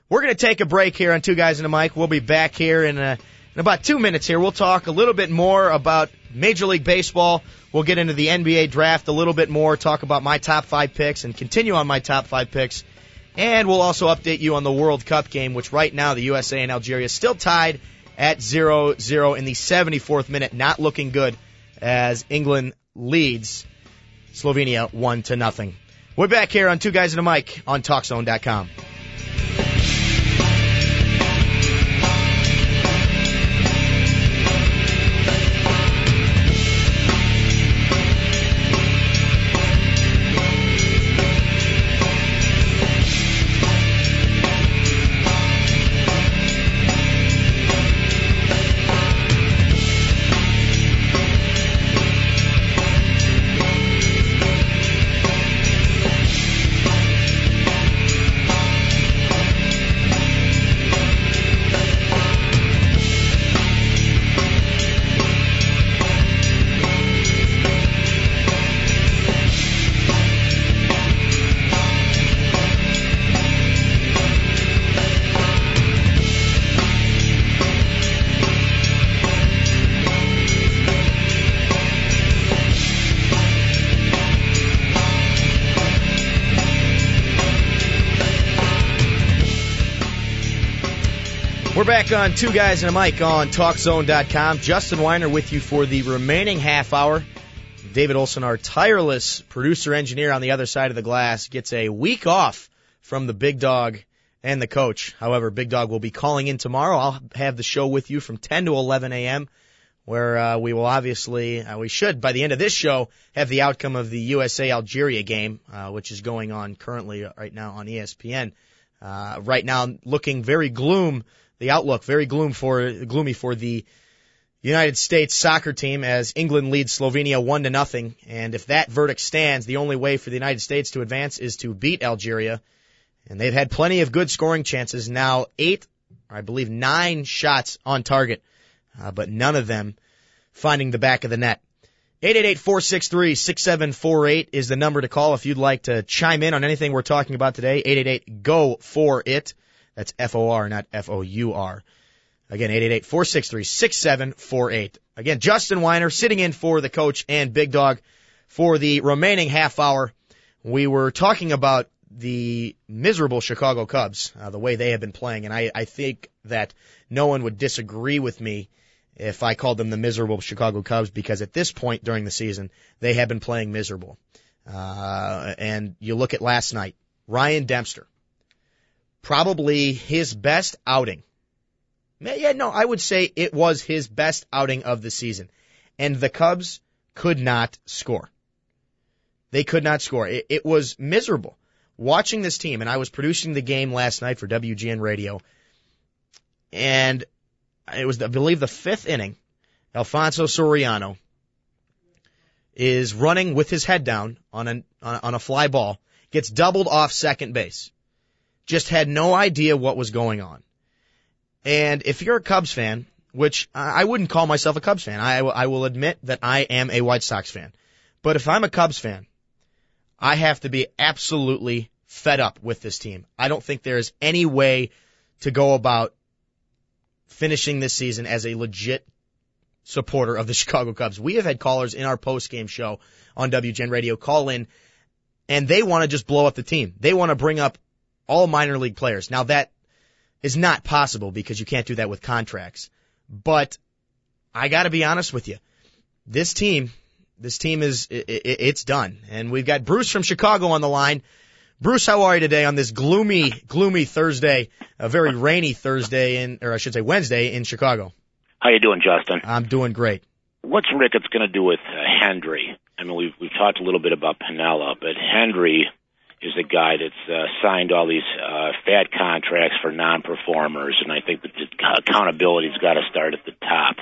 We're going to take a break here on Two Guys and a Mic. We'll be back here in, uh in about two minutes here. We'll talk a little bit more about Major League Baseball. We'll get into the NBA draft a little bit more, talk about my top five picks and continue on my top five picks. And we'll also update you on the World Cup game, which right now the USA and Algeria still tied at 0-0 in the 74th minute. Not looking good as England leads Slovenia 1 to nothing. We're back here on Two Guys and a Mic on TalkZone.com. back on Two Guys and a Mic on TalkZone.com. Justin Weiner with you for the remaining half hour. David Olson, our tireless producer engineer on the other side of the glass, gets a week off from the big dog and the coach. However, Big Dog will be calling in tomorrow. I'll have the show with you from 10 to 11 a.m. where uh, we will obviously, uh, we should by the end of this show have the outcome of the USA Algeria game, uh, which is going on currently right now on ESPN. Uh, right now, looking very gloom. The outlook very gloom for gloomy for the United States soccer team as England leads Slovenia one to nothing. And if that verdict stands, the only way for the United States to advance is to beat Algeria. And they've had plenty of good scoring chances. Now eight, I believe nine shots on target, uh, but none of them finding the back of the net. 888-463-6748 is the number to call if you'd like to chime in on anything we're talking about today. 888-GO-FOR-IT. That's F-O-R, not F-O-U-R. Again, 888-463-6748. Again, Justin Weiner sitting in for the coach and Big Dog for the remaining half hour. We were talking about the miserable Chicago Cubs, uh, the way they have been playing, and I, I think that no one would disagree with me if I called them the miserable Chicago Cubs because at this point during the season, they have been playing miserable. Uh, and you look at last night, Ryan Dempster, probably his best outing. Yeah, no, I would say it was his best outing of the season. And the Cubs could not score. They could not score. It, it was miserable watching this team. And I was producing the game last night for WGN Radio. And it was, I believe, the fifth inning. Alfonso Soriano is running with his head down on a, on a fly ball, gets doubled off second base. Just had no idea what was going on. And if you're a Cubs fan, which I wouldn't call myself a Cubs fan, I, I will admit that I am a White Sox fan. But if I'm a Cubs fan, I have to be absolutely fed up with this team. I don't think there's any way to go about finishing this season as a legit supporter of the [LAUGHS] Chicago Cubs. We have had callers in our post game show on WGN Radio call in and they want to just blow up the team. They want to bring up all minor league players. Now that is not possible because you can't do that with contracts. But I got to be honest with you. This team, this team is, it, it, it's done. And we've got Bruce from Chicago on the line. Bruce, how are you today on this gloomy, gloomy Thursday, a very rainy Thursday in, or I should say Wednesday in Chicago? How you doing, Justin? I'm doing great. What's Ricketts going to do with uh, Hendry? I mean, we've we've talked a little bit about Piniella, but Hendry is a guy that's uh, signed all these uh, fat contracts for non-performers, and I think that the accountability's got to start at the top.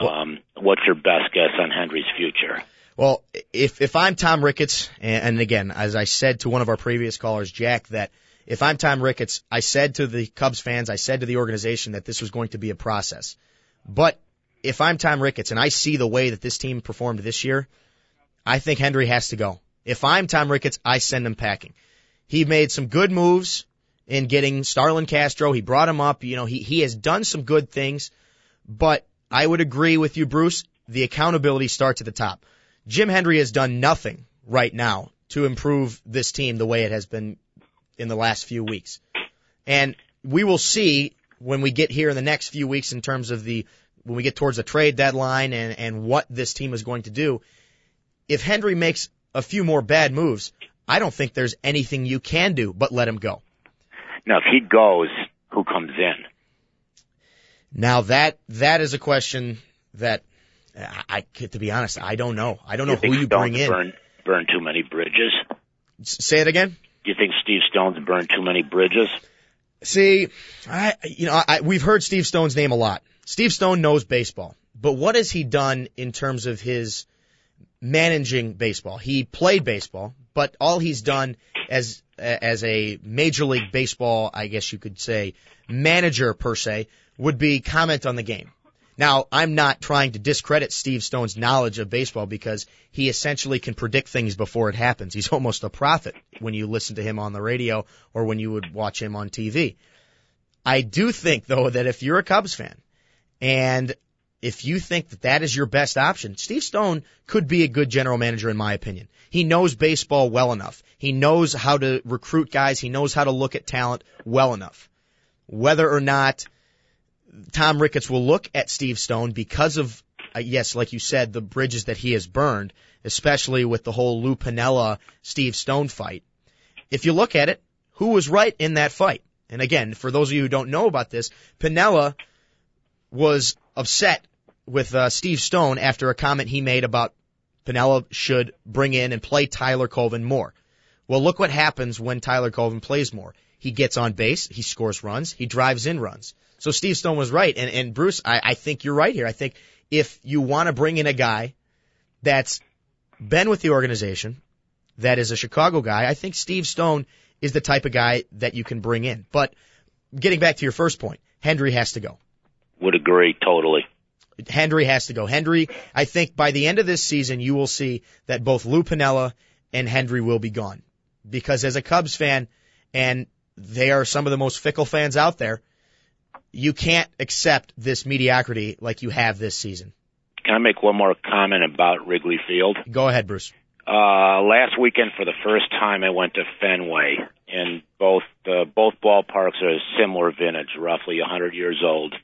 Um, what's your best guess on Hendry's future? Well, if if I'm Tom Ricketts, and, and again, as I said to one of our previous callers, Jack, that if I'm Tom Ricketts, I said to the Cubs fans, I said to the organization that this was going to be a process. But if I'm Tom Ricketts and I see the way that this team performed this year, I think Henry has to go. If I'm Tom Ricketts, I send him packing. He made some good moves in getting Starlin Castro. He brought him up. You know, he, he has done some good things, but I would agree with you, Bruce. The accountability starts at the top. Jim Hendry has done nothing right now to improve this team the way it has been in the last few weeks. And we will see when we get here in the next few weeks in terms of the, when we get towards the trade deadline and, and what this team is going to do. If Hendry makes a few more bad moves, I don't think there's anything you can do but let him go. Now, if he goes, who comes in? Now that that is a question that I, to be honest, I don't know. I don't know you who you bring in. Burn, burn too many bridges. say it again. Do you think Steve Stone's burned too many bridges? See, I you know I, we've heard Steve Stone's name a lot. Steve Stone knows baseball, but what has he done in terms of his managing baseball? He played baseball, but all he's done as as a major league baseball, I guess you could say, manager per se, would be comment on the game. Now, I'm not trying to discredit Steve Stone's knowledge of baseball because he essentially can predict things before it happens. He's [LAUGHS] almost a prophet when you listen to him on the radio or when you would watch him on TV. I do think though that if you're a Cubs fan and if you think that that is your best option, Steve Stone could be a good general manager in my opinion. He knows baseball well enough. He knows how to recruit guys. He knows how to look at talent well enough. Whether or not Tom Ricketts will look at Steve Stone because of, uh, yes, like you said, the bridges that he has burned, especially with the whole Lou Piniella Steve Stone fight. If you look at it, who was right in that fight? And again, for those of you who don't know about this, Piniella was upset with uh, Steve Stone after a comment he made about Piniella should bring in and play Tyler Colvin more. Well, look what happens when Tyler Colvin plays more. He gets on base, he scores runs, he drives in runs. So Steve Stone was right. And, and Bruce, I, I think you're right here. I think if you want to bring in a guy that's been with the organization, that is a Chicago guy, I think Steve Stone is the type of guy that you can bring in. But getting back to your first point, Hendry has to go. Would agree totally. Hendry has to go. Hendry, I think by the end of this season, you will see that both Lou Piniella and Hendry will be gone. Because as a Cubs fan, and they are some of the most fickle fans out there, you can't accept this mediocrity like you have this season. Can I make one more comment about Wrigley Field? Go ahead, Bruce. Uh, last weekend, for the first time, I went to Fenway, and both uh, both ballparks are a similar vintage, roughly 100 years old,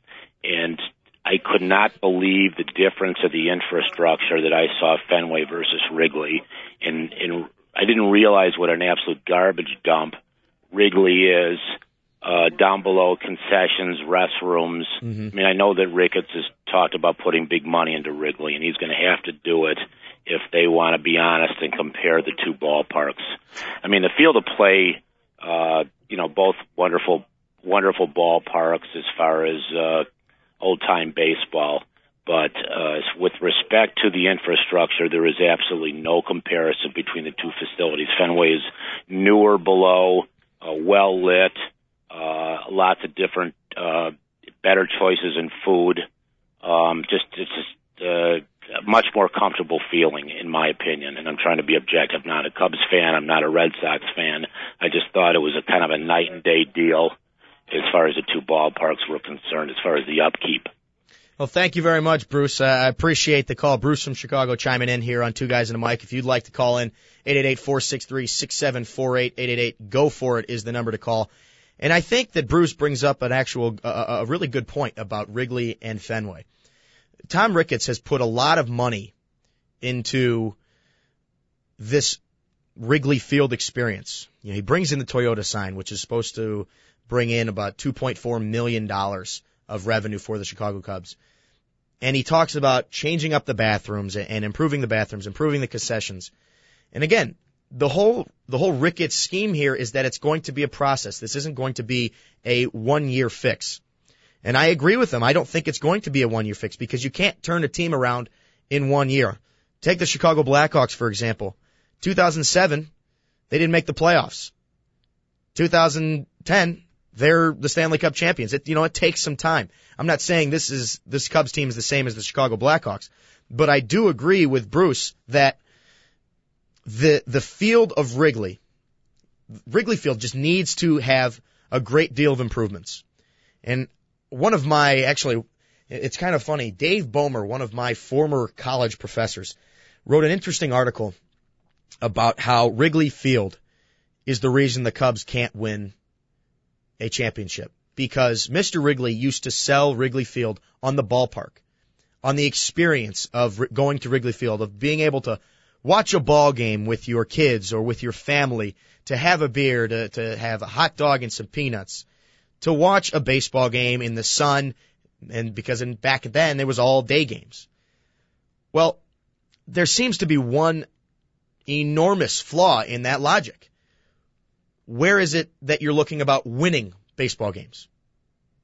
and I could not believe the difference of the infrastructure that I saw Fenway versus Wrigley, and, and I didn't realize what an absolute garbage dump Wrigley is uh, down below concessions, restrooms. Mm-hmm. I mean, I know that Ricketts has talked about putting big money into Wrigley, and he's going to have to do it if they want to be honest and compare the two ballparks. I mean, the field of play, uh, you know, both wonderful, wonderful ballparks as far as uh, old time baseball. But uh, with respect to the infrastructure, there is absolutely no comparison between the two facilities. Fenway is newer below, uh, well lit, uh, lots of different, uh, better choices in food. Um, just, it's just, uh, much more comfortable feeling, in my opinion. And I'm trying to be objective. I'm not a Cubs fan. I'm not a Red Sox fan. I just thought it was a kind of a night and day deal as far as the two ballparks were concerned, as far as the upkeep. Well, thank you very much, Bruce. Uh, I appreciate the call. Bruce from Chicago chiming in here on Two Guys and a Mic. If you'd like to call in, 888-463-6748, 888 go for it is the number to call. And I think that Bruce brings up an actual, uh, a really good point about Wrigley and Fenway. Tom Ricketts has put a lot of money into this Wrigley Field experience. You know, he brings in the Toyota sign, which is supposed to bring in about $2.4 million of revenue for the Chicago Cubs. And he talks about changing up the bathrooms and improving the bathrooms, improving the concessions. And again, the whole the whole Ricketts scheme here is that it's going to be a process. This isn't going to be a one year fix. And I agree with him. I don't think it's going to be a one year fix because you can't turn a team around in one year. Take the Chicago Blackhawks, for example. 2007, they didn't make the playoffs. 2010, they're the Stanley Cup champions. It, you know, it takes some time. I'm not saying this is, this Cubs team is the same as the Chicago Blackhawks, but I do agree with Bruce that the, the field of Wrigley, Wrigley Field just needs to have a great deal of improvements. And one of my, actually, it's kind of funny. Dave Bomer, one of my former college professors, wrote an interesting article about how Wrigley Field is the reason the Cubs can't win a championship because Mr. Wrigley used to sell Wrigley Field on the ballpark, on the experience of going to Wrigley Field, of being able to watch a ball game with your kids or with your family, to have a beer, to, to have a hot dog and some peanuts, to watch a baseball game in the sun, and because in back then there was all day games. Well, there seems to be one enormous flaw in that logic. Where is it that you're looking about winning baseball games?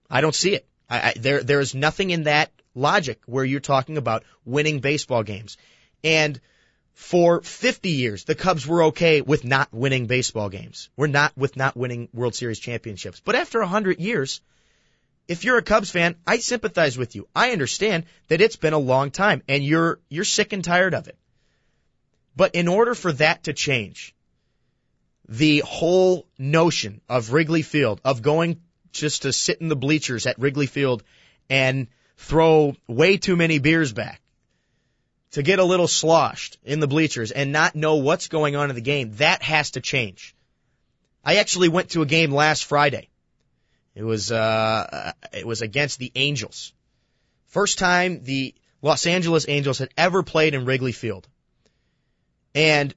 I don't see it. I, I, there, there is nothing in that logic where you're talking about winning baseball games. And for 50 years, the Cubs were okay with not winning baseball games. We're not with not winning World Series championships. But after 100 years, if you're a Cubs fan, I sympathize with you. I understand that it's been a long time and you're, you're sick and tired of it. But in order for that to change, the whole notion of Wrigley Field, of going just to sit in the bleachers at Wrigley Field and throw way too many beers back, to get a little sloshed in the bleachers and not know what's going on in the game, that has to change. I actually went to a game last Friday. It was, uh, it was against the Angels. First time the Los Angeles Angels had ever played in Wrigley Field. And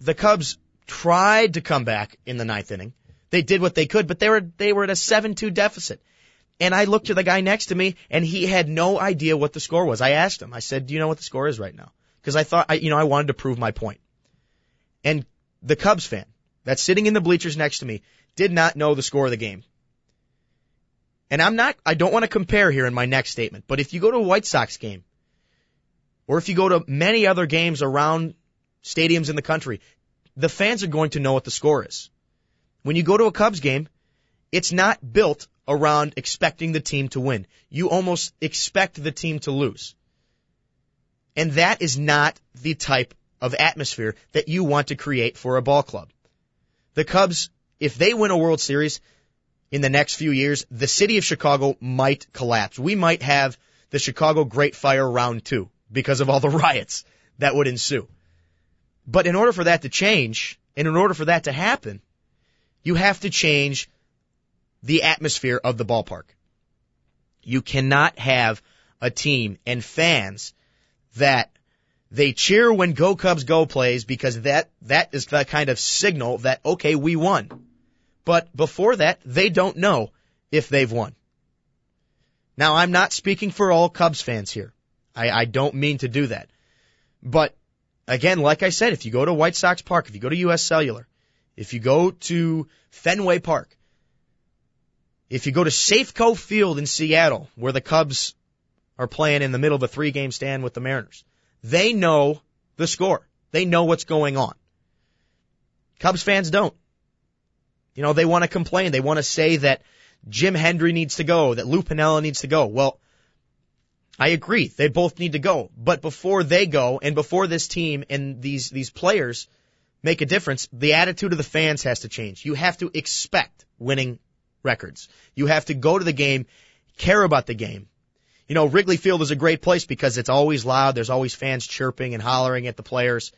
the Cubs tried to come back in the ninth inning. They did what they could, but they were, they were at a 7-2 deficit. And I looked at the guy next to me and he had no idea what the score was. I asked him, I said, do you know what the score is right now? Cause I thought, I, you know, I wanted to prove my point. And the Cubs fan that's sitting in the bleachers next to me did not know the score of the game. And I'm not, I don't want to compare here in my next statement, but if you go to a White Sox game, or if you go to many other games around stadiums in the country, the fans are going to know what the score is. When you go to a Cubs game, it's not built around expecting the team to win. You almost expect the team to lose. And that is not the type of atmosphere that you want to create for a ball club. The Cubs, if they win a World Series in the next few years, the city of Chicago might collapse. We might have the Chicago Great Fire round two because of all the [LAUGHS] riots that would ensue. But in order for that to change, and in order for that to happen, you have to change the atmosphere of the ballpark. You cannot have a team and fans that they cheer when Go Cubs Go plays because that, that is the kind of signal that, okay, we won. But before that, they don't know if they've won. Now, I'm not speaking for all Cubs fans here. I, I don't mean to do that. But again, like I said, if you go to White Sox Park, if you go to US Cellular, if you go to Fenway Park, if you go to Safeco Field in Seattle, where the Cubs are playing in the middle of a three game stand with the Mariners, they know the score. They know what's going on. Cubs fans don't. You know, they want to complain. They want to say that Jim Hendry needs to go, that Lou Piniella needs to go. Well, I agree. They both need to go. But before they go and before this team and these, these players make a difference, the attitude of the fans has to change. You have to expect winning records. You have to go to the game, care about the game. You know, Wrigley Field is a great place because it's always loud. There's always fans chirping and hollering at the players.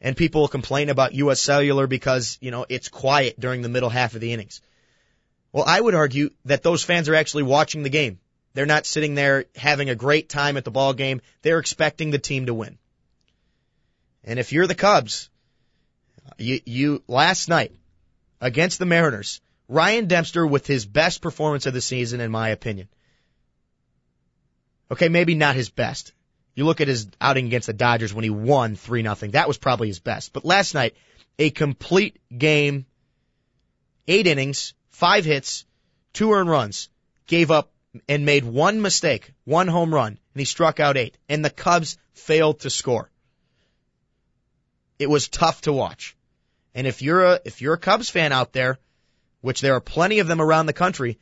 And people complain about US Cellular because, you know, it's quiet during the middle half of the innings. Well, I would argue that those fans are actually watching the game. They're not sitting there having a great time at the ball game. They're expecting the team to win. And if you're the Cubs, you, you, last night against the Mariners, Ryan Dempster with his best performance of the season, in my opinion. Okay, maybe not his best. You look at his outing against the Dodgers when he won 3 nothing. That was probably his best. But last night, a complete game, eight innings, five hits, two earned runs, gave up and made one mistake, one home run, and he struck out eight. And the Cubs failed to score. It was tough to watch. And if you're a, if you're a Cubs fan out there, which there are plenty of them around the country,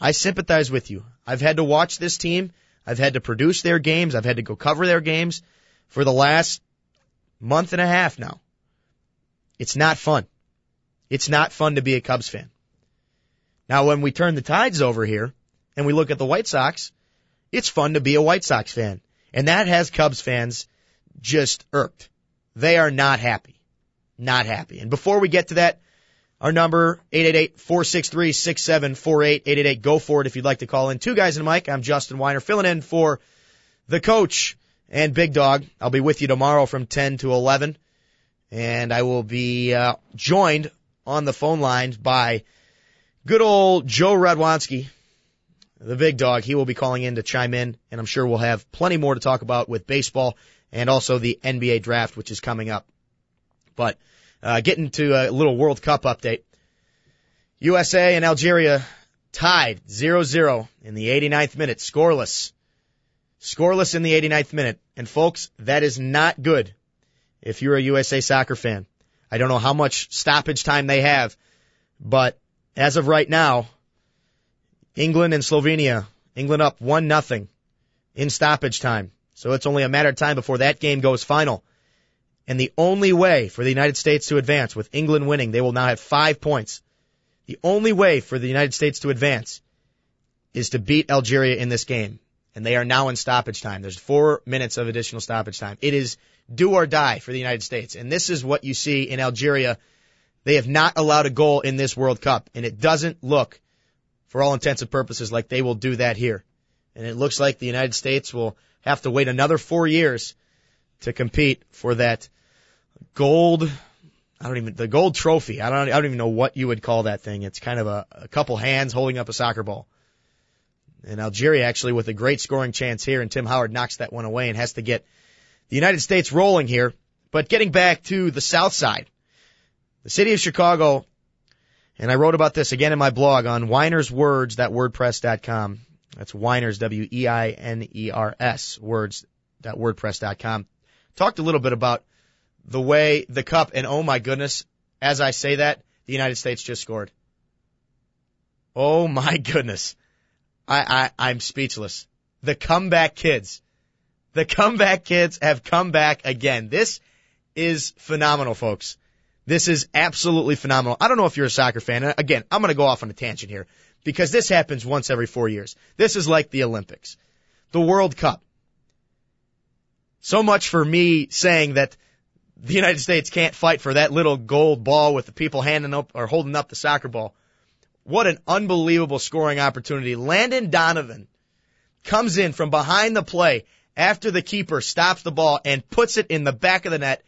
I sympathize with you. I've had to watch this team. I've had to produce their games. I've had to go cover their games for the last month and a half now. It's not fun. It's not fun to be a Cubs fan. Now, when we turn the tides over here and we look at the White Sox, it's fun to be a White Sox fan. And that has Cubs fans just irked. They are not happy. Not happy. And before we get to that, our number, 888-463-6748, 888 go for it if you'd like to call in. Two guys and a mic. I'm Justin Weiner filling in for the coach and Big Dog. I'll be with you tomorrow from 10 to 11 and I will be uh, joined on the phone lines by good old Joe Radwanski, the big dog. He will be calling in to chime in, and I'm sure we'll have plenty more to talk about with baseball and also the NBA draft, which is coming up. But uh, getting to a little World Cup update. USA and Algeria tied 0-0 in the 89th minute, scoreless. Scoreless in the 89th minute. And folks, that is not good if you're a USA soccer fan. I don't know how much stoppage time they have, but as of right now, England and Slovenia, England up one nothing in stoppage time. So it's only a matter of time before that game goes final. And the only way for the United States to advance with England winning, they will now have five points. The only way for the United States to advance is to beat Algeria in this game. And they are now in stoppage time. There's four minutes of additional stoppage time. It is do or die for the United States. And this is what you see in Algeria. They have not allowed a goal in this World Cup. And it doesn't look, for all intents and purposes, like they will do that here. And it looks like the United States will have to wait another four years to compete for that gold. I don't even the gold trophy. I don't. I don't even know what you would call that thing. It's kind of a, a couple hands holding up a soccer ball. And Algeria actually with a great scoring chance here, and Tim Howard knocks that one away and has to get the United States rolling here. But getting back to the South Side, the city of Chicago, and I wrote about this again in my blog on weinerswords.wordpress.com. That's Weiners, W-E-I-N-E-R-S, words.wordpress.com. Talked a little bit about the way the cup, and oh my goodness, as I say that, the United States just scored. Oh my [LAUGHS] goodness. I, I, I'm speechless. The comeback kids. The comeback kids have come back again. This is phenomenal, folks. This is absolutely phenomenal. I don't know if you're a soccer fan. Again, I'm going to go off on a tangent here because this happens once every four years. This is like the Olympics, the World Cup. So much for me saying that the United States can't fight for that little gold ball with the people handing up or holding up the soccer ball. What an unbelievable scoring opportunity. Landon Donovan comes in from behind the play after the keeper stops the ball and puts it in the back of the net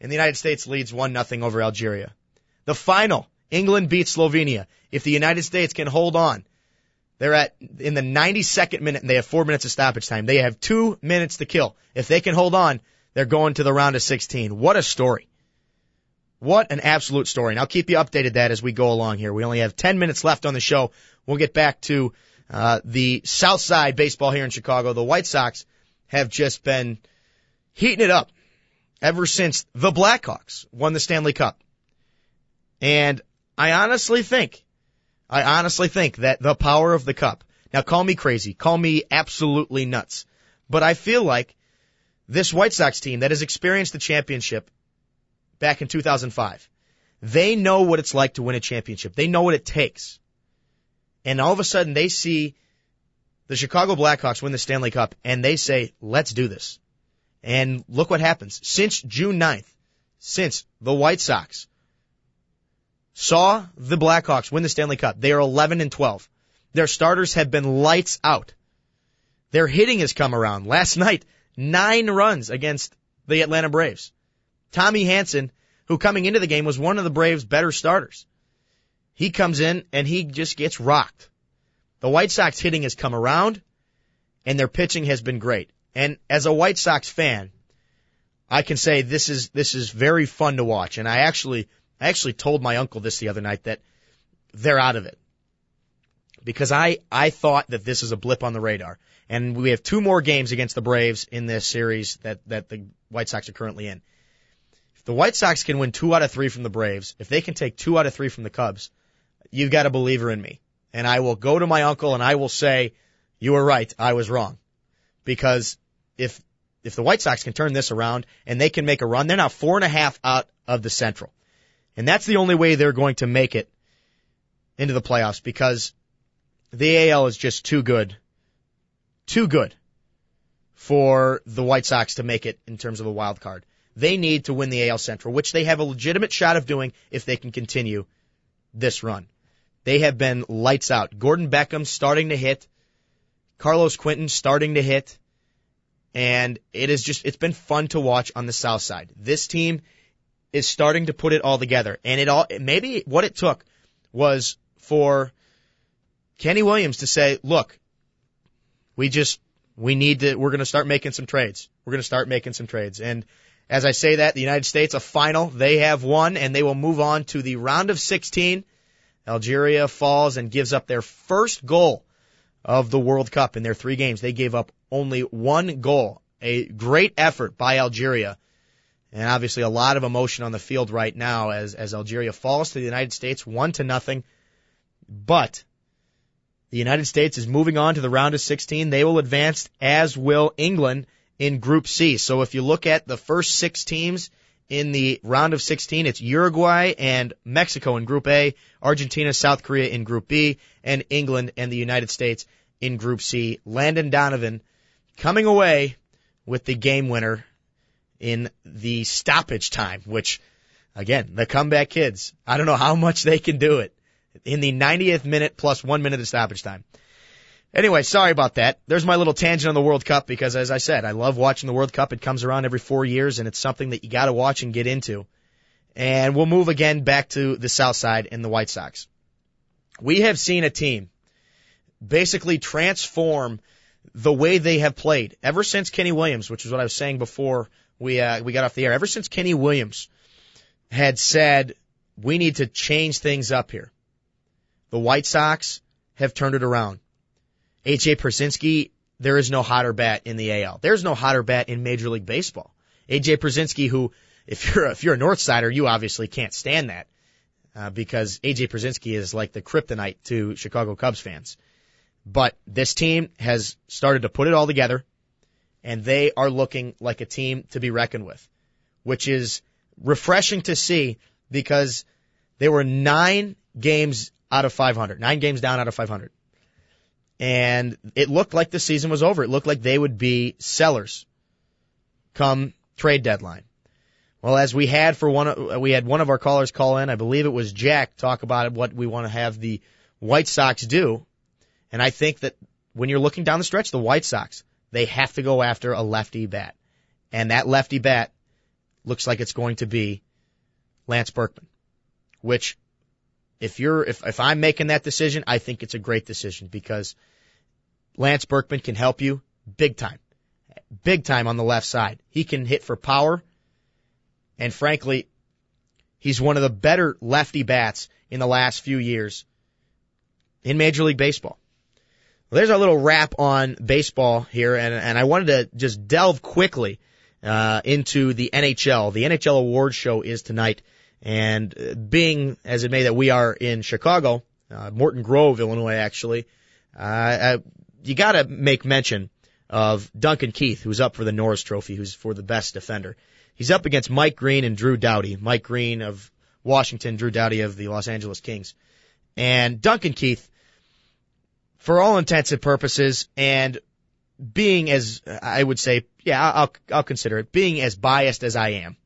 and the United States leads 1 nothing over Algeria. The final, England beats Slovenia. If the United States can hold on, they're at in the 92nd minute and they have 4 minutes of stoppage time. They have 2 minutes to kill. If they can hold on, they're going to the round of 16. What a story. What an absolute story. And I'll keep you updated that as we go along here. We only have 10 minutes left on the show. We'll get back to uh, the South Side baseball here in Chicago. The White Sox have just been heating it up ever since the Blackhawks won the Stanley Cup. And I honestly think, I honestly think that the power of the cup, now call me crazy, call me absolutely nuts, but I feel like this White Sox team that has experienced the championship back in 2005. They know what it's like to win a championship. They know what it takes. And all of a sudden they see the Chicago Blackhawks win the Stanley Cup and they say, let's do this. And look what happens. Since June 9th, since the White Sox saw the Blackhawks win the Stanley Cup, they are 11 and 12. Their starters have been lights out. Their hitting has come around. Last night, nine runs against the Atlanta Braves. Tommy Hanson, who coming into the game was one of the Braves' better starters. He comes in and he just gets rocked. The White Sox hitting has come around and their pitching has been great. And as a White Sox fan, I can say this is, this is very fun to watch. And I actually, I actually told my uncle this the other night that they're out of it. Because I, I thought that this is a blip on the radar. And we have two more games against the Braves in this series that, that the White Sox are currently in. If the White Sox can win two out of three from the Braves, if they can take two out of three from the Cubs, you've got a believer in me. And I will go to my uncle and I will say, you were right, I was wrong. Because if, if the White Sox can turn this around and they can make a run, they're now four and a half out of the Central. And that's the only way they're going to make it into the playoffs because the AL is just too good too good for the White Sox to make it in terms of a wild card. They need to win the AL Central, which they have a legitimate shot of doing if they can continue this run. They have been lights out. Gordon Beckham starting to hit. Carlos Quentin starting to hit. And it is just, it's been fun to watch on the south side. This team is starting to put it all together. And it all, maybe what it took was for Kenny Williams to say, look, we just, we need to, we're going to start making some trades. We're going to start making some trades. And as I say that, the United States, a final, they have won and they will move on to the round of 16. Algeria falls and gives up their first goal of the World Cup in their three games. They gave up only one goal. A great effort by Algeria. And obviously a lot of emotion on the field right now as, as Algeria falls to the United States one to nothing. But the United States is moving on to the round of 16. They will advance, as will England in Group C. So if you look at the first six teams in the round of 16, it's Uruguay and Mexico in Group A, Argentina, South Korea in Group B, and England and the United States in Group C. Landon Donovan coming away with the game winner in the stoppage time, which again, the comeback kids, I don't know how much they can do it in the 90th minute plus one minute of stoppage time. Anyway, sorry about that. There's my little tangent on the World Cup because as I said, I love watching the World Cup. It comes around every four years and it's something that you gotta watch and get into. And we'll move again back to the South Side and the White Sox. We have seen a team basically transform the way they have played ever since Kenny Williams, which is what I was saying before we uh, we got off the air. Ever since Kenny Williams had said we need to change things up here. The White Sox have turned it around. AJ Pierzynski, there is no hotter bat in the AL. There's no hotter bat in Major League Baseball. AJ Pierzynski, who, if you're if you're a North Sider, you obviously can't stand that uh, because AJ Pierzynski is like the kryptonite to Chicago Cubs fans. But this team has started to put it all together, and they are looking like a team to be reckoned with, which is refreshing to see because they were nine games out of 500, nine games down out of 500. And it looked like the season was over. It looked like they would be sellers come trade deadline. Well, as we had for one, we had one of our callers call in. I believe it was Jack talk about what we want to have the White Sox do. And I think that when you're looking down the stretch, the White Sox, they have to go after a lefty bat. And that lefty bat looks like it's going to be Lance Berkman, which if you're if if I'm making that decision, I think it's a great decision because Lance Berkman can help you big time. Big time on the left side. He can hit for power. And frankly, he's one of the better lefty bats in the last few years in Major League Baseball. Well, there's our little wrap on baseball here, and, and I wanted to just delve quickly uh, into the NHL. The NHL Awards show is tonight. And uh, being as it may that we are in Chicago, uh, Morton Grove, Illinois, actually, uh, uh you got to make mention of Duncan Keith, who's up for the Norris Trophy, who's for the best defender. He's up against Mike Green and Drew Doughty. Mike Green of Washington, Drew Doughty of the Los Angeles Kings. And Duncan Keith, for all intents and purposes, and being as, I would say, yeah, I'll, I'll consider it, being as biased as I am,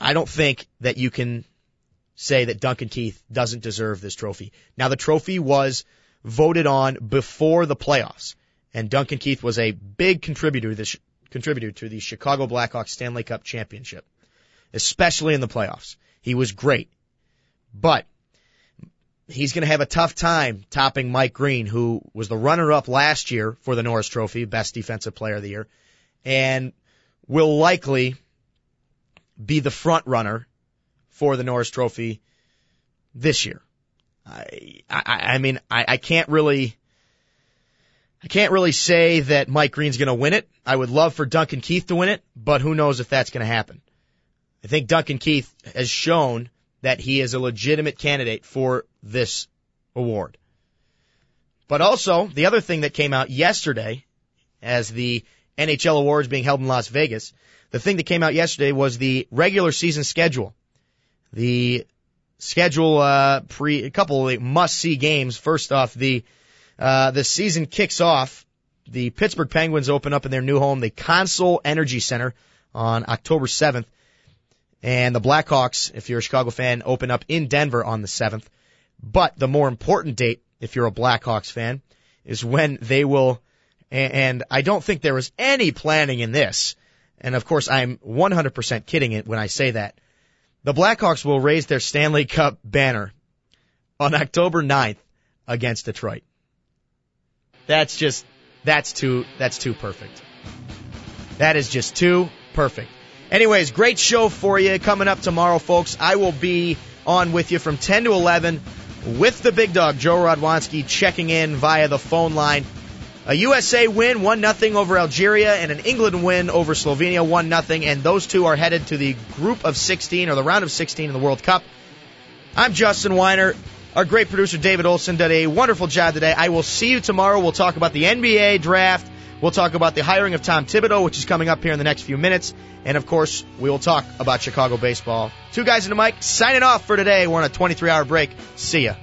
I don't think that you can say that Duncan Keith doesn't deserve this trophy. Now the trophy was voted on before the playoffs, and Duncan Keith was a big contributor to this, contributor to the Chicago Blackhawks Stanley Cup championship, especially in the playoffs. He was great, but he's going to have a tough time topping Mike Green, who was the runner-up last year for the Norris Trophy, best defensive player of the year, and will likely be the front runner for the Norris Trophy this year. I, I, I mean, I, I can't really, I can't really say that Mike Green's going to win it. I would love for Duncan Keith to win it, but who knows if that's going to happen. I think Duncan Keith has shown that he is a legitimate candidate for this award. But also, the other thing that came out yesterday as the NHL awards being held in Las Vegas, the thing that came out yesterday was the regular season schedule. The schedule, uh, pre, a couple of must see games. First off, the, uh, the season kicks off. The Pittsburgh Penguins open up in their new home, the Consol Energy Center on October 7th. And the Blackhawks, if you're a Chicago fan, open up in Denver on the 7th. But the more important date, if you're a Blackhawks fan, is when they will, and I don't think there was any planning in this. And of course, I'm 100% kidding it when I say that. The Blackhawks will raise their Stanley Cup banner on October 9th against Detroit. That's just, that's too, that's too perfect. That is just too perfect. Anyways, great show for you coming up tomorrow, folks. I will be on with you from 10 to 11 with the big dog, Joe Rodwanski, checking in via the phone line. A USA win, 1 nothing over Algeria, and an England win over Slovenia, 1 nothing, and those two are headed to the group of 16, or the round of 16 in the World Cup. I'm Justin Weiner. Our great producer, David Olson, did a wonderful job today. I will see you tomorrow. We'll talk about the NBA draft. We'll talk about the hiring of Tom Thibodeau, which is coming up here in the next few minutes. And of course, we will talk about Chicago baseball. Two guys in the mic signing off for today. We're on a 23 hour break. See ya.